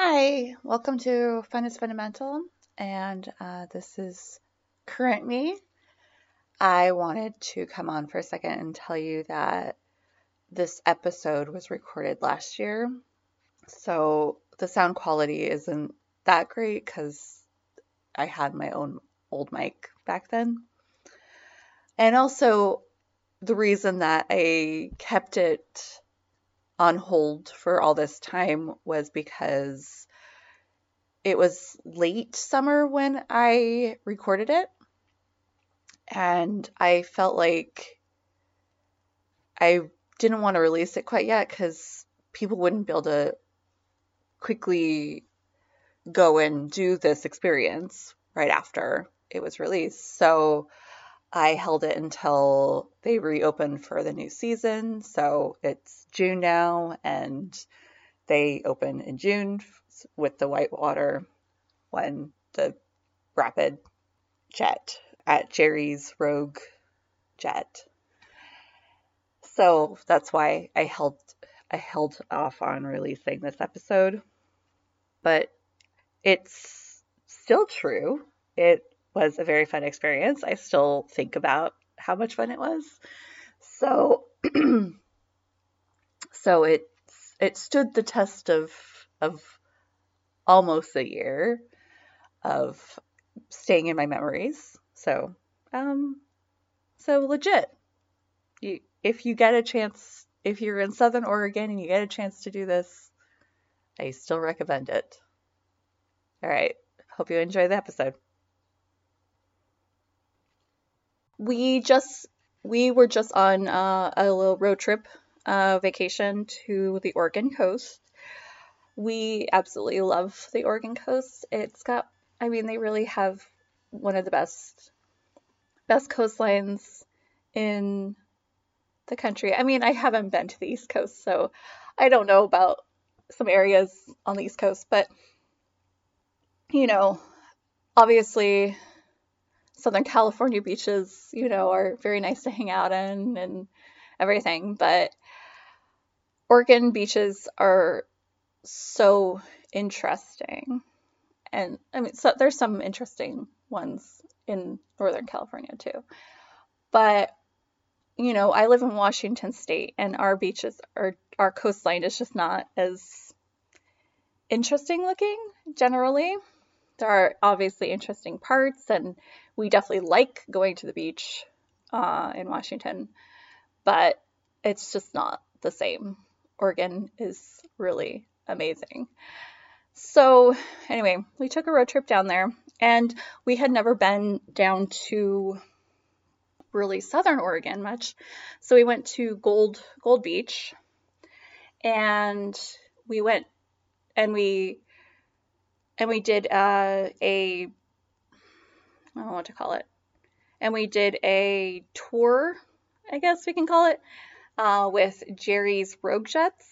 Hi, welcome to Fun is Fundamental, and uh, this is current me. I wanted to come on for a second and tell you that this episode was recorded last year, so the sound quality isn't that great because I had my own old mic back then. And also, the reason that I kept it on hold for all this time was because it was late summer when I recorded it. And I felt like I didn't want to release it quite yet because people wouldn't be able to quickly go and do this experience right after it was released. So I held it until they reopened for the new season. So it's June now, and they open in June with the Whitewater one, the rapid jet at Jerry's Rogue Jet. So that's why I held I held off on releasing this episode. But it's still true. It was a very fun experience. I still think about how much fun it was. So so it it stood the test of of almost a year of staying in my memories. So um so legit. You if you get a chance if you're in Southern Oregon and you get a chance to do this, I still recommend it. All right. Hope you enjoy the episode. We just we were just on uh, a little road trip uh, vacation to the Oregon coast. We absolutely love the Oregon coast. It's got I mean they really have one of the best best coastlines in the country. I mean, I haven't been to the East Coast, so I don't know about some areas on the East Coast, but you know, obviously Southern California beaches, you know, are very nice to hang out in and everything, but Oregon beaches are so interesting. And I mean, so there's some interesting ones in Northern California too. But you know, I live in Washington state and our beaches are our coastline is just not as interesting looking generally there are obviously interesting parts, and we definitely like going to the beach uh, in Washington, but it's just not the same. Oregon is really amazing. So, anyway, we took a road trip down there, and we had never been down to really southern Oregon much. So we went to Gold Gold Beach, and we went and we and we did uh, a I don't know what to call it, and we did a tour, I guess we can call it, uh, with Jerry's Rogue Jets.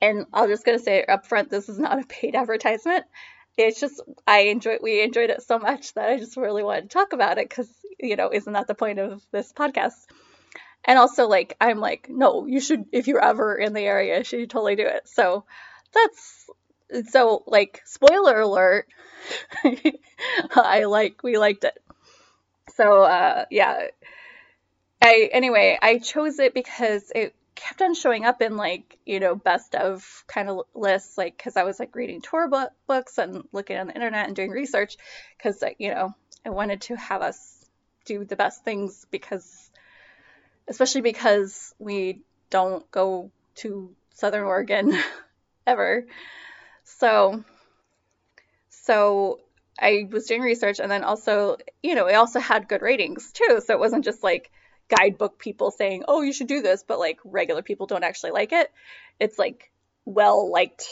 And I'm just gonna say up front, this is not a paid advertisement. It's just I enjoyed we enjoyed it so much that I just really wanted to talk about it because you know isn't that the point of this podcast? And also like I'm like no, you should if you're ever in the area, you should totally do it. So that's so like spoiler alert i like we liked it. So uh yeah. I anyway i chose it because it kept on showing up in like you know best of kind of lists like because i was like reading tour book, books and looking on the internet and doing research because you know i wanted to have us do the best things because especially because we don't go to southern oregon ever so, so I was doing research and then also, you know, it also had good ratings too. So it wasn't just like guidebook people saying, oh, you should do this, but like regular people don't actually like it. It's like well liked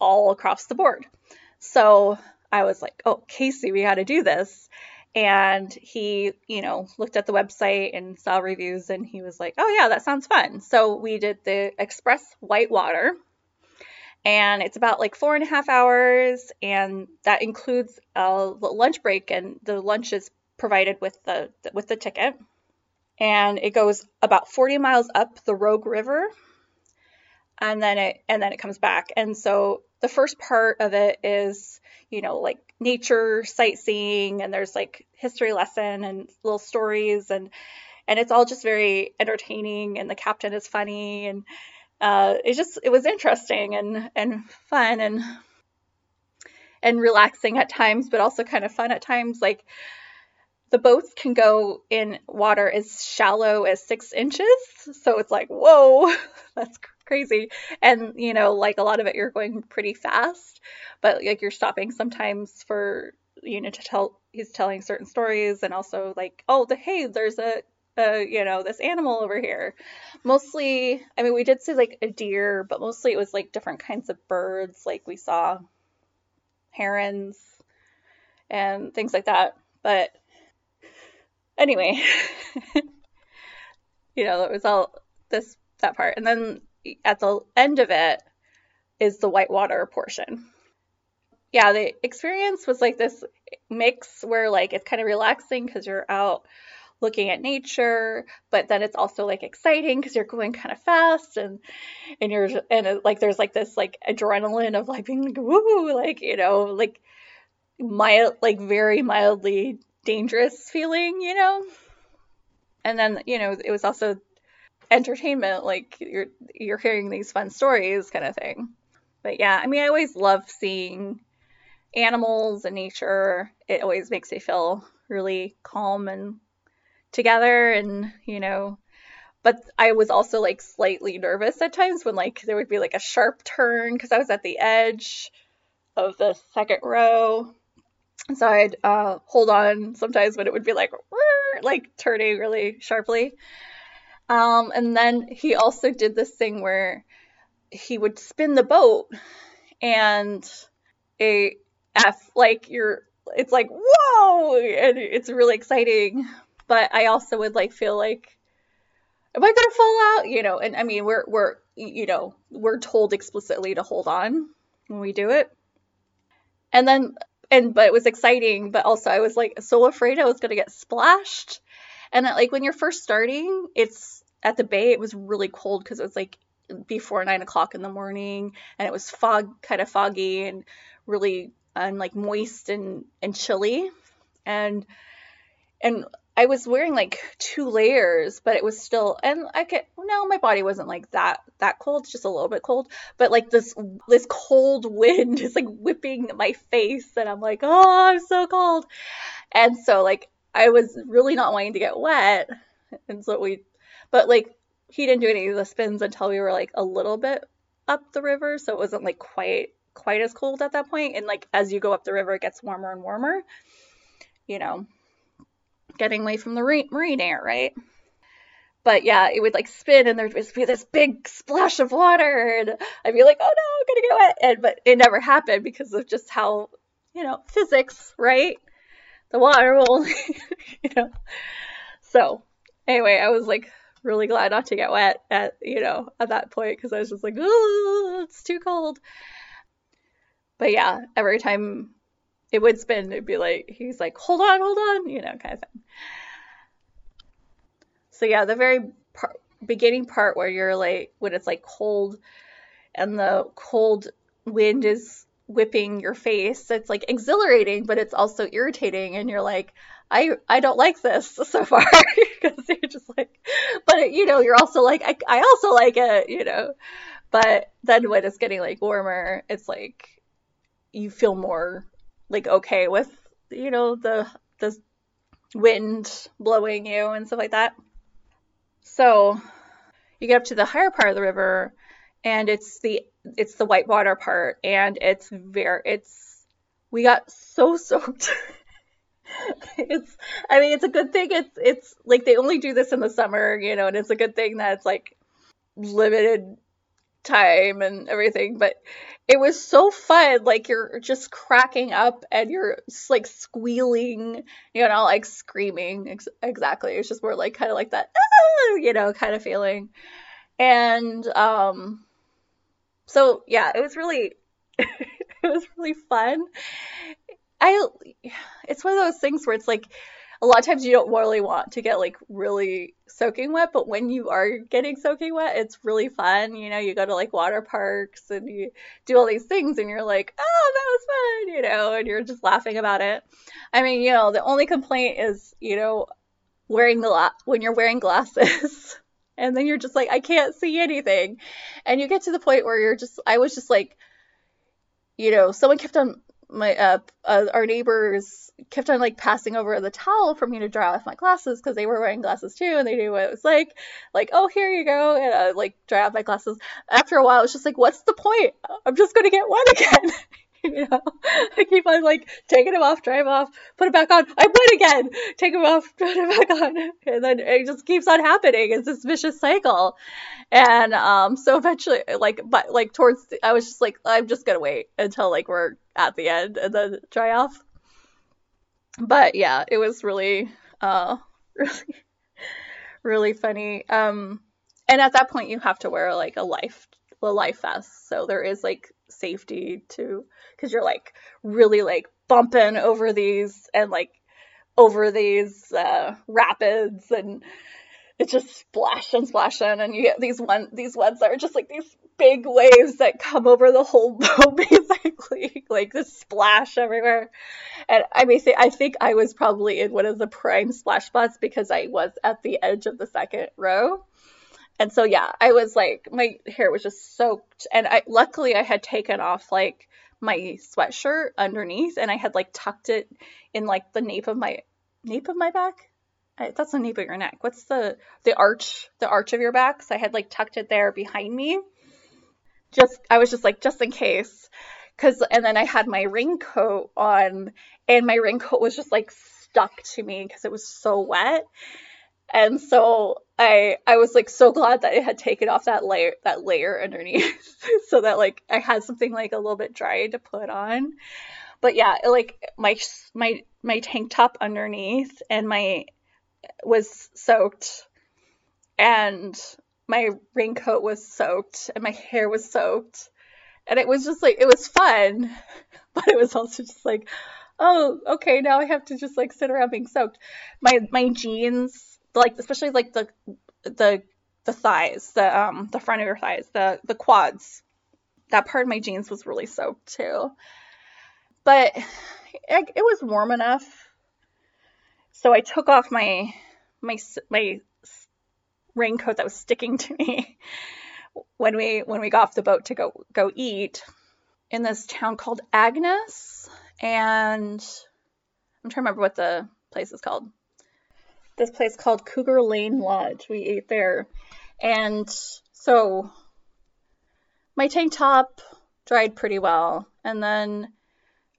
all across the board. So I was like, oh, Casey, we got to do this. And he, you know, looked at the website and saw reviews and he was like, oh, yeah, that sounds fun. So we did the Express Whitewater. And it's about like four and a half hours. And that includes a lunch break. And the lunch is provided with the with the ticket. And it goes about 40 miles up the Rogue River and then it and then it comes back. And so the first part of it is, you know, like nature sightseeing and there's like history lesson and little stories and and it's all just very entertaining and the captain is funny and uh, it just it was interesting and and fun and and relaxing at times but also kind of fun at times like the boats can go in water as shallow as six inches so it's like whoa that's crazy. And, you know, like a lot of it, you're going pretty fast, but like you're stopping sometimes for, you know, to tell, he's telling certain stories and also like, oh, the, hey, there's a, a, you know, this animal over here. Mostly, I mean, we did see like a deer, but mostly it was like different kinds of birds. Like we saw herons and things like that. But anyway, you know, it was all this that part. And then at the end of it is the whitewater portion. Yeah, the experience was like this mix where like it's kind of relaxing because you're out looking at nature, but then it's also like exciting because you're going kind of fast and and you're and it, like there's like this like adrenaline of like being like woo like you know like mild like very mildly dangerous feeling, you know. And then you know it was also entertainment like you're you're hearing these fun stories kind of thing but yeah i mean i always love seeing animals and nature it always makes me feel really calm and together and you know but i was also like slightly nervous at times when like there would be like a sharp turn because i was at the edge of the second row. So i'd uh, hold on sometimes when it would be like like turning really sharply. Um, and then he also did this thing where he would spin the boat and a F like you're it's like whoa! and it's really exciting. But I also would like feel like am I gonna fall out? You know, and I mean we're we're you know, we're told explicitly to hold on when we do it. And then and but it was exciting, but also I was like so afraid I was gonna get splashed. And that, like when you're first starting, it's at the bay, it was really cold because it was like before nine o'clock in the morning and it was fog, kind of foggy and really and like moist and, and chilly. And, and I was wearing like two layers, but it was still, and I could, no, my body wasn't like that, that cold, just a little bit cold, but like this, this cold wind is like whipping my face and I'm like, oh, I'm so cold. And so like, I was really not wanting to get wet. And so we but like he didn't do any of the spins until we were like a little bit up the river, so it wasn't like quite quite as cold at that point. And like as you go up the river, it gets warmer and warmer. You know, getting away from the marine air, right? But yeah, it would like spin and there'd be this big splash of water, and I'd be like, "Oh no, I'm gonna get wet!" And but it never happened because of just how you know physics, right? The water will, you know. So anyway, I was like really glad not to get wet at you know at that point because I was just like, oh, it's too cold. But yeah, every time it would spin, it'd be like he's like, hold on, hold on, you know, kind of thing. So yeah, the very beginning part where you're like when it's like cold and the cold wind is whipping your face, it's like exhilarating, but it's also irritating, and you're like, I I don't like this so far because you're just like, but you know, you're also like, I, I also like it, you know, but then when it's getting like warmer, it's like you feel more like okay with you know the the wind blowing you and stuff like that. So you get up to the higher part of the river, and it's the it's the whitewater part, and it's very it's we got so soaked. it's I mean it's a good thing it's it's like they only do this in the summer, you know, and it's a good thing that it's like limited time and everything, but it was so fun. Like you're just cracking up and you're like squealing, you know, like screaming. Ex- exactly. It's just more like kind of like that, ah, you know, kind of feeling. And um, so yeah, it was really, it was really fun. I, it's one of those things where it's like a lot of times you don't really want to get like really soaking wet, but when you are getting soaking wet, it's really fun. You know, you go to like water parks and you do all these things and you're like, oh, that was fun, you know, and you're just laughing about it. I mean, you know, the only complaint is, you know, wearing the when you're wearing glasses. and then you're just like, I can't see anything. And you get to the point where you're just, I was just like, you know, someone kept on my uh, uh, our neighbors kept on like passing over the towel for me to dry off my glasses because they were wearing glasses too and they knew what it was like. Like oh here you go and I like dry off my glasses. After a while it's just like what's the point? I'm just gonna get wet again you know? I keep on like taking them off them off put it back on i wet again! Take them off put it back on. And then it just keeps on happening. It's this vicious cycle. And um so eventually like but like towards the, i was just like i'm just gonna wait until like we're at the end and then dry off. But yeah it was really uh really really funny. Um and at that point you have to wear like a life a life vest. So there is like safety too because you're like really like bumping over these and like over these uh, rapids and it's just splash and splash and you get these one these ones that are just like these big waves that come over the whole boat basically like this splash everywhere. And i may say i think i was probably in one of the prime splash spots because i was at the edge of the second row and so yeah i was like my hair was just soaked and i luckily i had taken off like my sweatshirt underneath and i had like tucked it in like the nape of my nape of my back that's the nape of your neck. What's the the arch the arch of your back? So I had like tucked it there behind me. Just I was just like just in case, because and then I had my raincoat on, and my raincoat was just like stuck to me because it was so wet, and so I I was like so glad that I had taken off that layer that layer underneath, so that like I had something like a little bit dry to put on. But yeah, like my my my tank top underneath and my was soaked. And my raincoat was soaked and my hair was soaked. And it was just like it was fun. But it was also just like oh okay now i have to just like sit around being soaked. My my jeans like especially like the the the thighs the um the front of your thighs the the quads. That part of my jeans was really soaked too. But it, it was warm enough. So I took off my my my raincoat that was sticking to me when we when we got off the boat to go go eat in this town called Agnes. And I'm trying to remember what the place is called. This place called Cougar Lane Lodge. We ate there. And so my tank top dried pretty well. And then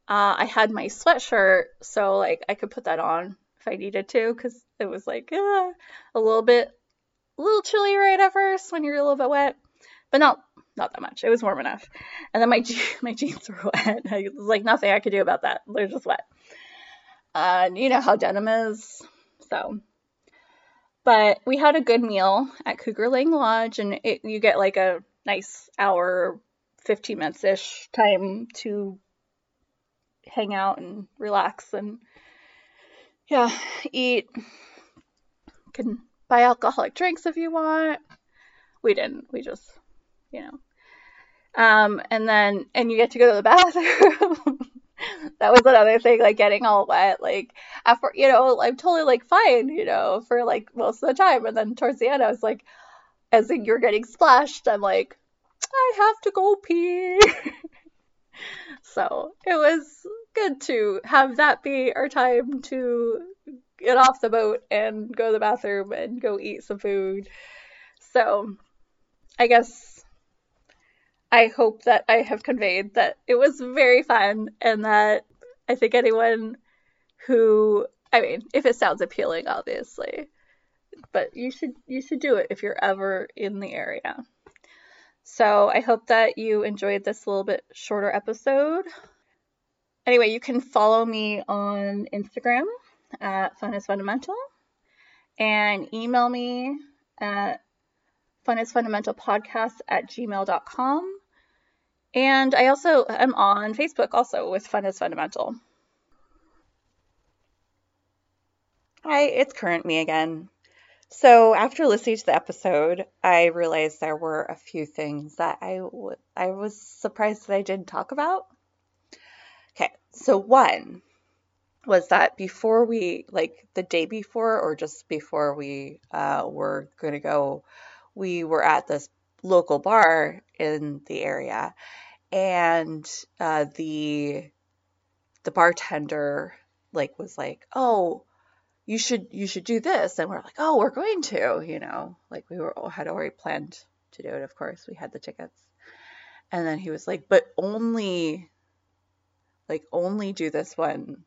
uh, I had my sweatshirt, so like I could put that on if I needed to, because it was like uh, a little bit, a little chilly right at first when you're a little bit wet, but not not that much. It was warm enough. And then my my jeans were wet. Like nothing I could do about that. They're just wet. Uh, you know how denim is, so. But we had a good meal at Cougar Lane Lodge, and it, you get like a nice hour, 15 minutes ish time to hang out and relax and yeah, eat. You can buy alcoholic drinks if you want. We didn't. We just, you know. Um, and then, and you get to go to the bathroom. That was another thing, like getting all wet. Like, after, you know, I'm totally like fine, you know, for like most of the time. And then towards the end, I was like, as you're getting splashed, I'm like, I have to go pee. so it was good to have that be our time to get off the boat and go to the bathroom and go eat some food. So I guess I hope that I have conveyed that it was very fun and that I think anyone who I mean, if it sounds appealing obviously, but you should you should do it if you're ever in the area. So I hope that you enjoyed this little bit shorter episode. Anyway, you can follow me on Instagram at Fun is Fundamental and email me at funisfundamentalpodcast at gmail.com. And I also am on Facebook also with Fun is Fundamental. Hi, it's current me again. So after listening to the episode, I realized there were a few things that I, w- I was surprised that I didn't talk about. Okay, so one was that before we, like the day before or just before we uh, were going to go, we were at this local bar in the area, and uh, the the bartender like was like, "Oh, you should you should do this," and we're like, "Oh, we're going to," you know, like we were had already planned to do it. Of course, we had the tickets, and then he was like, "But only." Like only do this one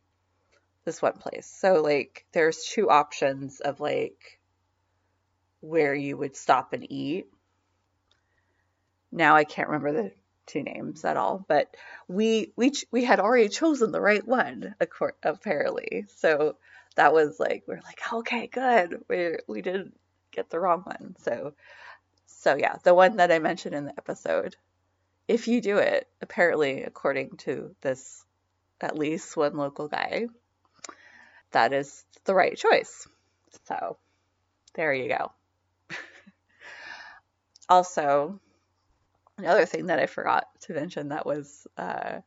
this one place. So like there's two options of like where you would stop and eat. Now I can't remember the two names at all, but we we we had already chosen the right one apparently. So that was like we're like okay, good. We we didn't get the wrong one. So so yeah, the one that I mentioned in the episode. If you do it, apparently according to this at least one local guy, that is the right choice. So there you go. also, another thing that I forgot to mention that was uh,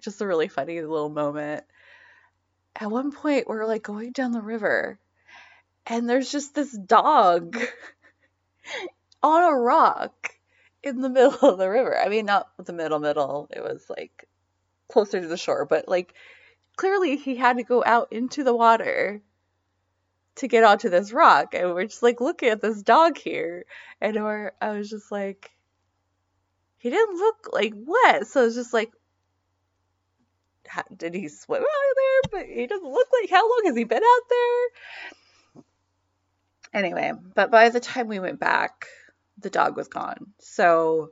just a really funny little moment. At one point, we're like going down the river, and there's just this dog on a rock in the middle of the river. I mean, not the middle, middle. It was like closer to the shore, but like clearly he had to go out into the water to get onto this rock and we're just like looking at this dog here and we're I was just like he didn't look like wet so it's just like how, did he swim out there but he doesn't look like how long has he been out there anyway but by the time we went back the dog was gone so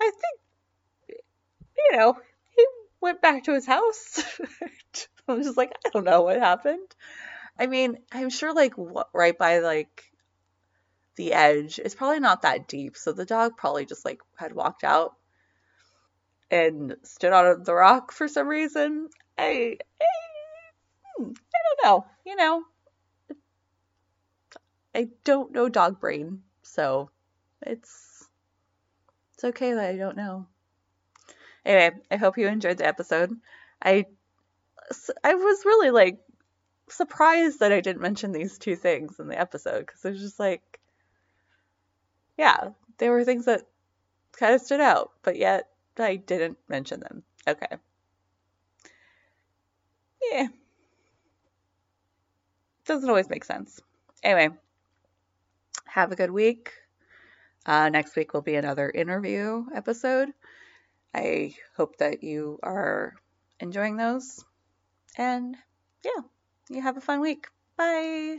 I think you know he went back to his house. I was just like, I don't know what happened. I mean, I'm sure like right by like the edge, it's probably not that deep. So the dog probably just like had walked out and stood on the rock for some reason. I, I, hmm, I don't know. You know, I don't know dog brain, so it's it's okay that I don't know. Anyway, I hope you enjoyed the episode. I I was really like surprised that I didn't mention these two things in the episode because it was just like, yeah, they were things that kind of stood out, but yet I didn't mention them. Okay. Yeah. Doesn't always make sense. Anyway, have a good week. Uh, next week will be another interview episode. I hope that you are enjoying those. And yeah, you have a fun week. Bye.